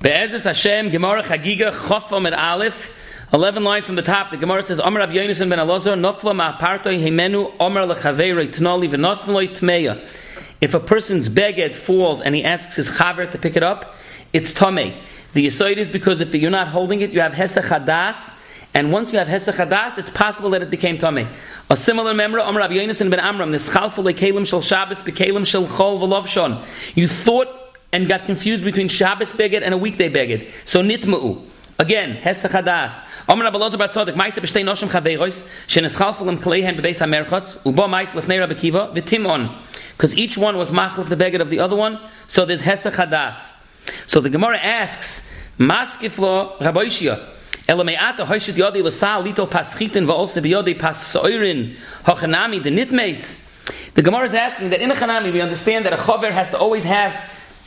Be'ezus Hashem, Gemara Chagiga, Chofam at Aleph, 11 lines from the top, the Gemara says, Omer Rabbi Yonasan ben Elazar, Nofla ma'apartoi heimenu, Omer lechaveiroi tnali v'nosnloi tmeya. If a person's beged falls and he asks his chaver to pick it up, it's tame. The yisoid is because if you're not holding it, you have hesach hadas, and once you have hesach hadas, it's possible that it became tame. A similar member, Omer Rabbi Yonasan ben Amram, Nischalfu lekelim shel Shabbos, bekelim shel chol v'lovshon. You thought and got confused between Shabbos beged and a weekday beged. So nitma'u. Again, hesach hadas. Omer Rabbi Lozer b'shtei kleihen bebeis ha-merchatz, ubo Rabbi Kiva, v'timon. Because each one was machlef the beged of the other one, so there's hesach hadas. So the Gemara asks, Maskiflo Raboishia, Elameata hoishit yodi l'sal lito paschitin va'ose biyodi pas soirin hochanami. The Gemara is asking that in a chanami we understand that a chover has to always have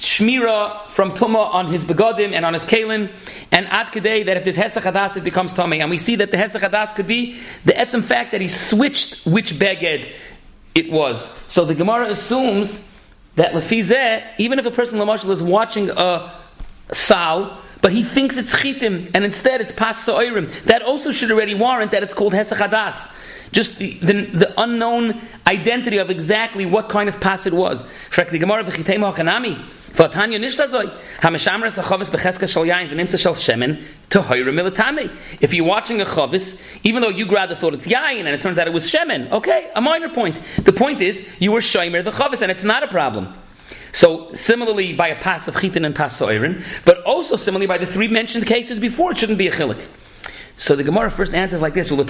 shmira from tuma on his begodim and on his kalim, and ad kadei that if there's hesach hadas it becomes tummy. And we see that the hesach hadas could be the etzem fact that he switched which beged it was. So the Gemara assumes that lefizeh, even if a person lamashal is watching a sal, but he thinks it's chitim, and instead it's pas so'irim. That also should already warrant that it's called hesachadas. Just the, the, the, unknown identity of exactly what kind of pas it was. If you're watching a chavis, even though you rather thought it's yain and it turns out it was shemen, okay, a minor point. The point is you were shomer the chavis and it's not a problem. So similarly by a pass of chitin and pass soirin, but also similarly by the three mentioned cases before, it shouldn't be a chilik. So the Gemara first answers like this: You're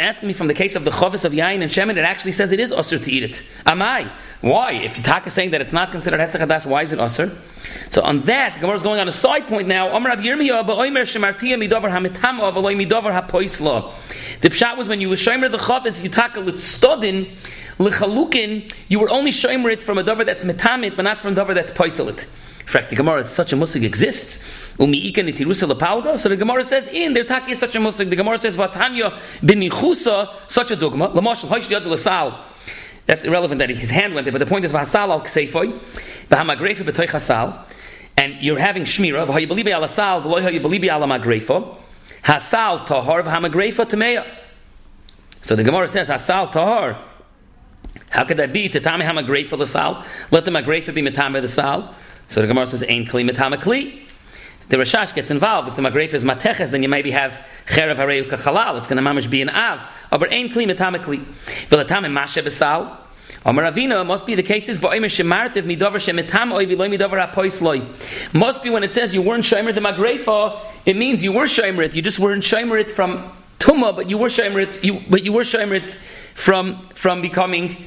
asking me from the case of the chavis of yain and shemen. It actually says it is usher to eat it. Am I? Why? If Yitak is saying that it's not considered hesach why is it usher? So on that, the Gemara is going on a side point now. The pshat was when you were shomer the chavis, Yitak stodin L'chalukin, you were only shomer it from a dover that's metamit, but not from a dover that's poiselit. fact, the Gemara, such a musig exists. Umiika nitirusa lepalga. So the Gemara says, in their taki is such a musig. The Gemara says, vatanya binichusa, such a dogma. Lamashal, hoish yad l'sal. That's irrelevant that his hand went there, but the point is, v'hasal al kseifoy, v'hamagrefa b'toich hasal, and you're having shmira, v'hayibalibi al hasal, v'loy hayibalibi al magrefa, hasal tahar, v'hamagrefa tameya. So the Gemara says, hasal tahar, how could that be? Tatami hama the sal. Let the magrefa be metame the sal. So the Gemara says, "Ain kli metame kli." The Rashash gets involved. If the magrefa is mateches, then you maybe have cherev hareu kachalal. It's going to mamish be an av. Oh, but ain kli metame kli. V'latame mashe besal. Amar Ravina must be the cases v'oimer shemartiv midover shemetam oivi loy midover hapois loy. Must be when it says you weren't shomer the magrefa, it means you were shomer it. You just weren't shomer it from tuma, but you were shomer it. You, but you were shomer it from from becoming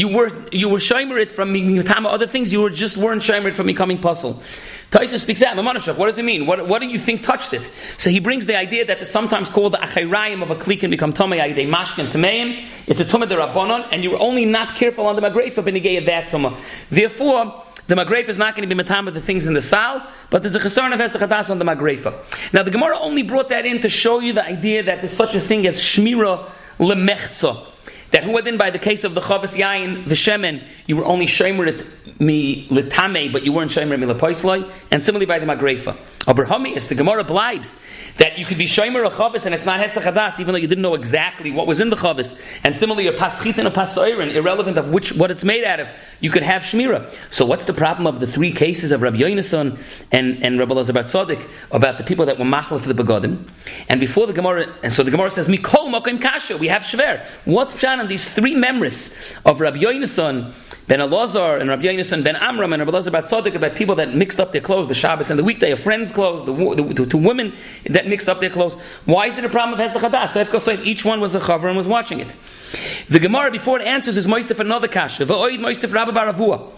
you were you were shomer it from mitama other things. You were just weren't shomer it from becoming puzzle. Taisa speaks out. What does it mean? What, what do you think touched it? So he brings the idea that it's sometimes called the achirayim of a kli can become tomei ayidei mashkin tameim. It's a tumah rabbanon, and you were only not careful on the magrefa benegay that tumah. Therefore. The magrefa is not going to be matama of the things in the sal, but there's a chesron of esachadas on the magrefa. Now the Gemara only brought that in to show you the idea that there's such a thing as shmira lemechza that who then by the case of the Chavis Yain, the you were only Shemerit mi litame, but you weren't Shemerit mi lepoisloi, and similarly by the Magrefa. Abrahami is the Gemara blibes that you could be Shemer a Chavis and it's not Hesach even though you didn't know exactly what was in the Chavis. And similarly, a Paschit and a Pasoirin, irrelevant of which what it's made out of, you could have Shmira. So what's the problem of the three cases of Rabbi Yonason and, and Rabbi Lazar Tzaddik about the people that were Machal for the Begodim? And before the Gemara, and so the Gemara says, Mikol Mokim Kasha, we have Shver. What's Pshan on these three members of Rabbi Yonason, Ben Elazar and Rabbi Yonason Ben Amram and Rabbi Elazar Bat Tzaddik about people that mixed up their clothes, the Shabbos and the weekday, of friends' clothes, the, the, the, women that mixed up their clothes. Why is it a problem of Hesach Hadas? So if each one was a chaver and was watching it. The Gemara before it answers is Moisef another kasha. V'oid Moisef Rabbi Baravua.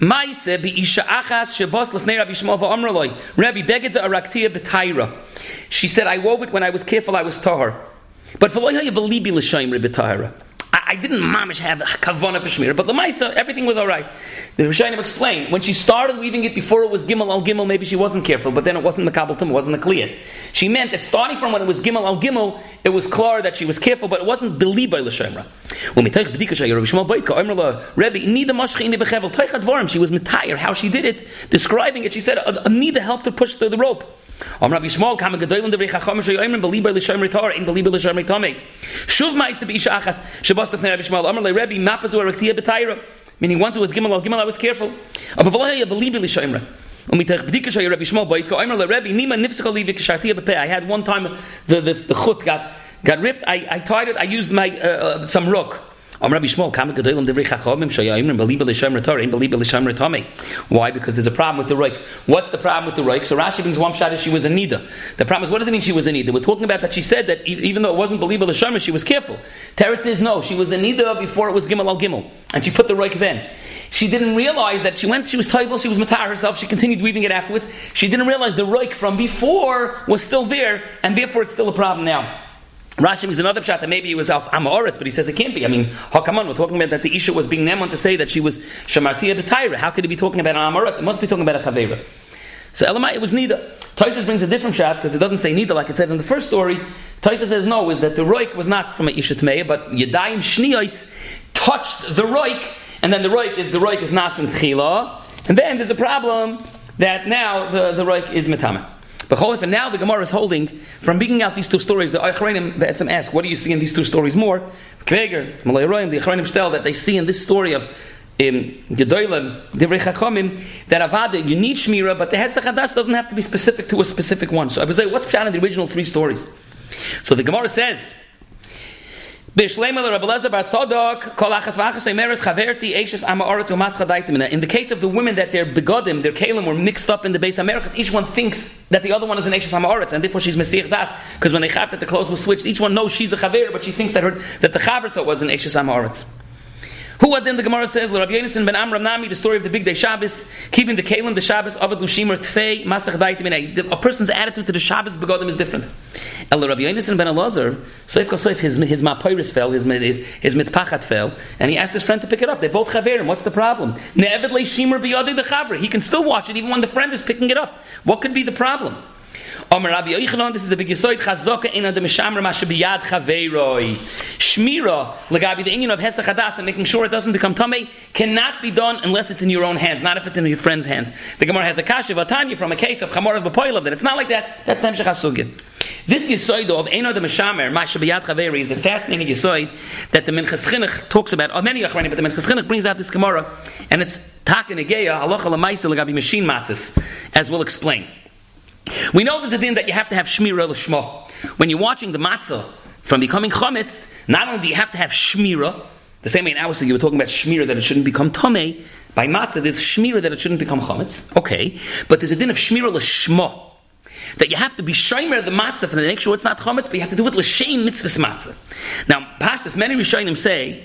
Maise isha achas shebos lefnei Rabbi Shmuel. Rabbi begedza araktia b'tayra. She said, I wove it when I was careful, I was tahar. But v'loy ha'yavalibi l'shaim b'tayra. I didn't mamish have kavana for shmira, but the Maisa, everything was all right. The Rishonim explained when she started weaving it before it was gimel al gimel, maybe she wasn't careful, but then it wasn't the kabbalah, it wasn't the kliyat. She meant that starting from when it was gimel al gimel, it was clear that she was careful, but it wasn't believed by l'shemra. When we take b'dika shayir Rabbi Shmuel Beitka, Omer la Rebbe, nida mashchi imi bechevel toichat dvarim. She was mitayir how she did it, describing it. She said a, a nida helped her push the, the rope. Om Rabbi Shmuel kam gedoyln der chacham shoy omer believe by l'shemra tar in believe by l'shemra tamei. Shuv ma'is be isha achas shabas Meaning once it was gimel al gimel, I was careful. I had one time the, the, the chut got, got ripped. I, I tied it. I used my uh, uh some rock. Why? Because there's a problem with the roik. What's the problem with the roik? So Rashi brings one shot as she was a nida. The problem is, what does it mean she was a nida? We're talking about that she said that even though it wasn't believable Shomer, she was careful. Teretz says no, she was a nida before it was gimel al gimel, and she put the roik then. She didn't realize that she went, she was toivel, she was matar herself, she continued weaving it afterwards. She didn't realize the roik from before was still there, and therefore it's still a problem now. Rashi makes another shot that maybe it was Al Amoritz, but he says it can't be. I mean, Hakaman, we're talking about that the Isha was being Neman to say that she was Shamartia B'Taira. How could he be talking about an Amoritz? It must be talking about a Chavera. So Elamai, it was Nida. Taisus brings a different shot because it doesn't say Nida like it said in the first story. Taisus says no, is that the Roik was not from a Isha Tmeya, but Yadayim Shniyos touched the Roik, and then the Roik is the Roik is Nas and Tchila, and then there's a problem that now the, the Roik is Metama. But and now the Gemara is holding from bringing out these two stories. The Achronim Be'etzim ask, what do you see in these two stories more? Kveger, Malay the Achronim tell that they see in this story of um, that Avada, you need Shmira, but the Hesach Hadash doesn't have to be specific to a specific one. So I would say, what's in the original three stories? So the Gemara says, in the case of the women that their begodim, their kalim were mixed up in the beis ha-merchatz, each one thinks that the other one is an Eishes Hamaretz, and therefore she's Messiah Das, because when they chapped that the clothes were switched, each one knows she's a Chaver, but she thinks that her that the Chaver was an Eishes Hamaretz. Who then the Gemara says, Rabbi Yonason ben Amram Nami, the story of the big day Shabbos, keeping the Kalim, the Shabbos, Avad Lushimer, Tfei, Masach Daitim, a person's attitude to the Shabbos begodim is different. El Rabbi Yonason ben Elazar, Soif Kosoif, his, his Mapiris fell, his, his, his Mitpachat fell, and he asked his friend to pick it up. They both Chaverim. What's the problem? Ne'evid Le Shimer Biyadi the Chaver. He can still watch it even when the friend is picking it up. What could be the problem? Omer Rabbi Yochanan, this is a big yisoid, chazaka in the mishamra mashabiyad chaveiroi. Shmira, legabi, the Indian of Hesach Hadas, and making sure it doesn't become tummy, cannot be done unless it's in your own hands, not if it's in your friend's hands. The Gemara has a vatanya from a case of chamor of Bapoilov, that it's not like that, that's time shechasugin. This yisoid of Eino the Meshamer, Mashabiyad Chaveri, is a fascinating yisoid that the Minchas Chinuch talks about, or many Achrani, but the Minchas Chinuch brings out this Gemara, and it's Taka Negeya, Halacha Lamaisa, Legabi Machine Matzis, as we'll explain. We know there's a din that you have to have shmira l'shma. When you're watching the matzah from becoming chametz, not only do you have to have shmira, the same way in our you were talking about shmira that it shouldn't become tamei. By matzah, there's shmira that it shouldn't become chametz. Okay, but there's a din of shmira l'shma. That you have to be shomer the matzah to make sure it's not chametz, but you have to do it l'shem mitzvahs matzah. Now, past many rishonim say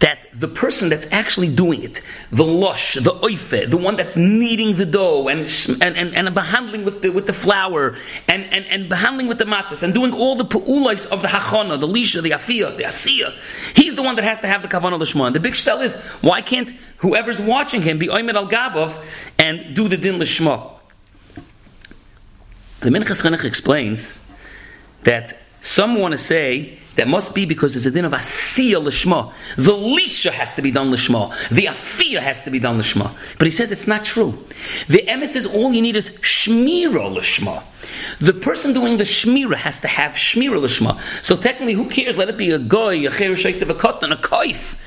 that the person that's actually doing it, the lush, the oife, the one that's kneading the dough and and, and, and behandling with the with the flour and, and, and behandling with the matzahs and doing all the pu'ulais of the hachana, the lisha, the afiyah, the asiya, he's the one that has to have the kavanah lishma. And the big shtel is, why can't whoever's watching him be oimed al gabov and do the din lishma? The Minchas Chinuch explains that some want to say that must be because there's a din of asiya lishma. The lisha has to be done lishma. The afiyah has to be done lishma. But he says it's not true. The emes says all you need is shmira lishma. The person doing the shmira has to have shmira lishma. So technically, who cares? Let it be a goy, a cherushayt of a cotton, a kaif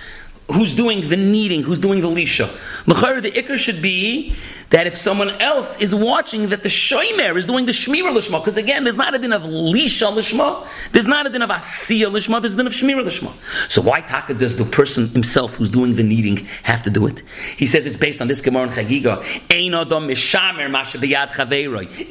who's doing the kneading, who's doing the lisha. The the ikr should be that if someone else is watching, that the shomer is doing the shmira lishma. Because again, there's not a din of lisha lishma, there's not a din of asiya lishma, there's a din of shmira lishma. So why taka does the person himself who's doing the kneading have to do it? He says it's based on this Gemara in Chagiga.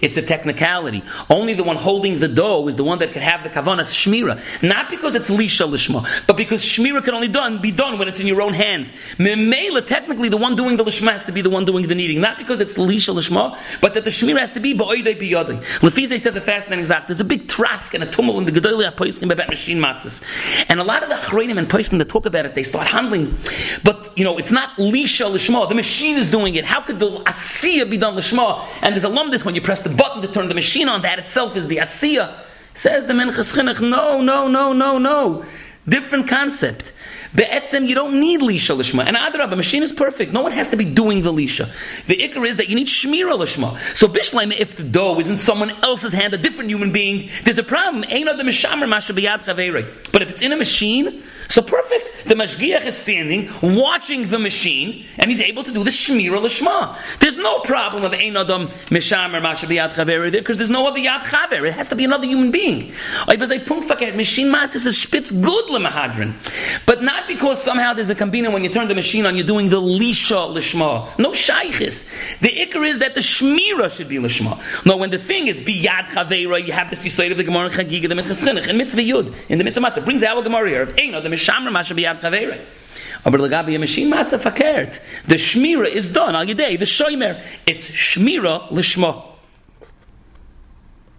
It's a technicality. Only the one holding the dough is the one that can have the kavanas shmira. Not because it's lisha lishma, but because shmira can only done be done when it's in your own hands. Memela, technically, the one doing the lishma has to be the one doing the kneading, not because because it's Lisha Lishma, but that the Shmira has to be Ba'oidei Biyodei. Lefize says a fascinating exact. There's a big trask and a tumult in the Gedolia Poiskim about machine matzahs. And a lot of the Achreinim and Poiskim that talk about it, they start handling. But, you know, it's not Lisha Lishma. The machine is doing it. How could the Asiya be done Lishma? And there's a lumdis when you press the button to turn the machine on, that itself is the Asiya. Says the Minchas Chinuch, no, no, no, no, no. Different concept. Be'etzem, you don't need Lisha Lishma. And Adrab, a machine is perfect. No one has to be doing the Lisha. The Iker is that you need Shmira Lishma. So Bishleim, if the dough is in someone else's hand, a different human being, there's a problem. Ain't the Mishamer Masha But if it's in a machine, so perfect. The Mashgiach is standing, watching the machine, and he's able to do the Shmira Lishma. There's no problem of Ein Adam Mishamer Masha B'Yad Chaver there, because there's no other Yad Chaver. It has to be another human being. Machine matzis is spitz good lemahadrin. But not because somehow there's a combina when you turn the machine on, you're doing the Lisha Lishma. No Shaykhis. The Iker is that the Shmira should be Lishma. No, when the thing is B'Yad Chaver, you have the Sisayt of the Gemara Chagiga, the Mitzvah and Mitzvah Yud. In the Mitzvah Matzah, brings our Gemara here of Ein Adam mishamra masha biyad chavere. Aber legabi a machine matzah fakert. The shmira is done al yedei the shomer. It's shmira lishma.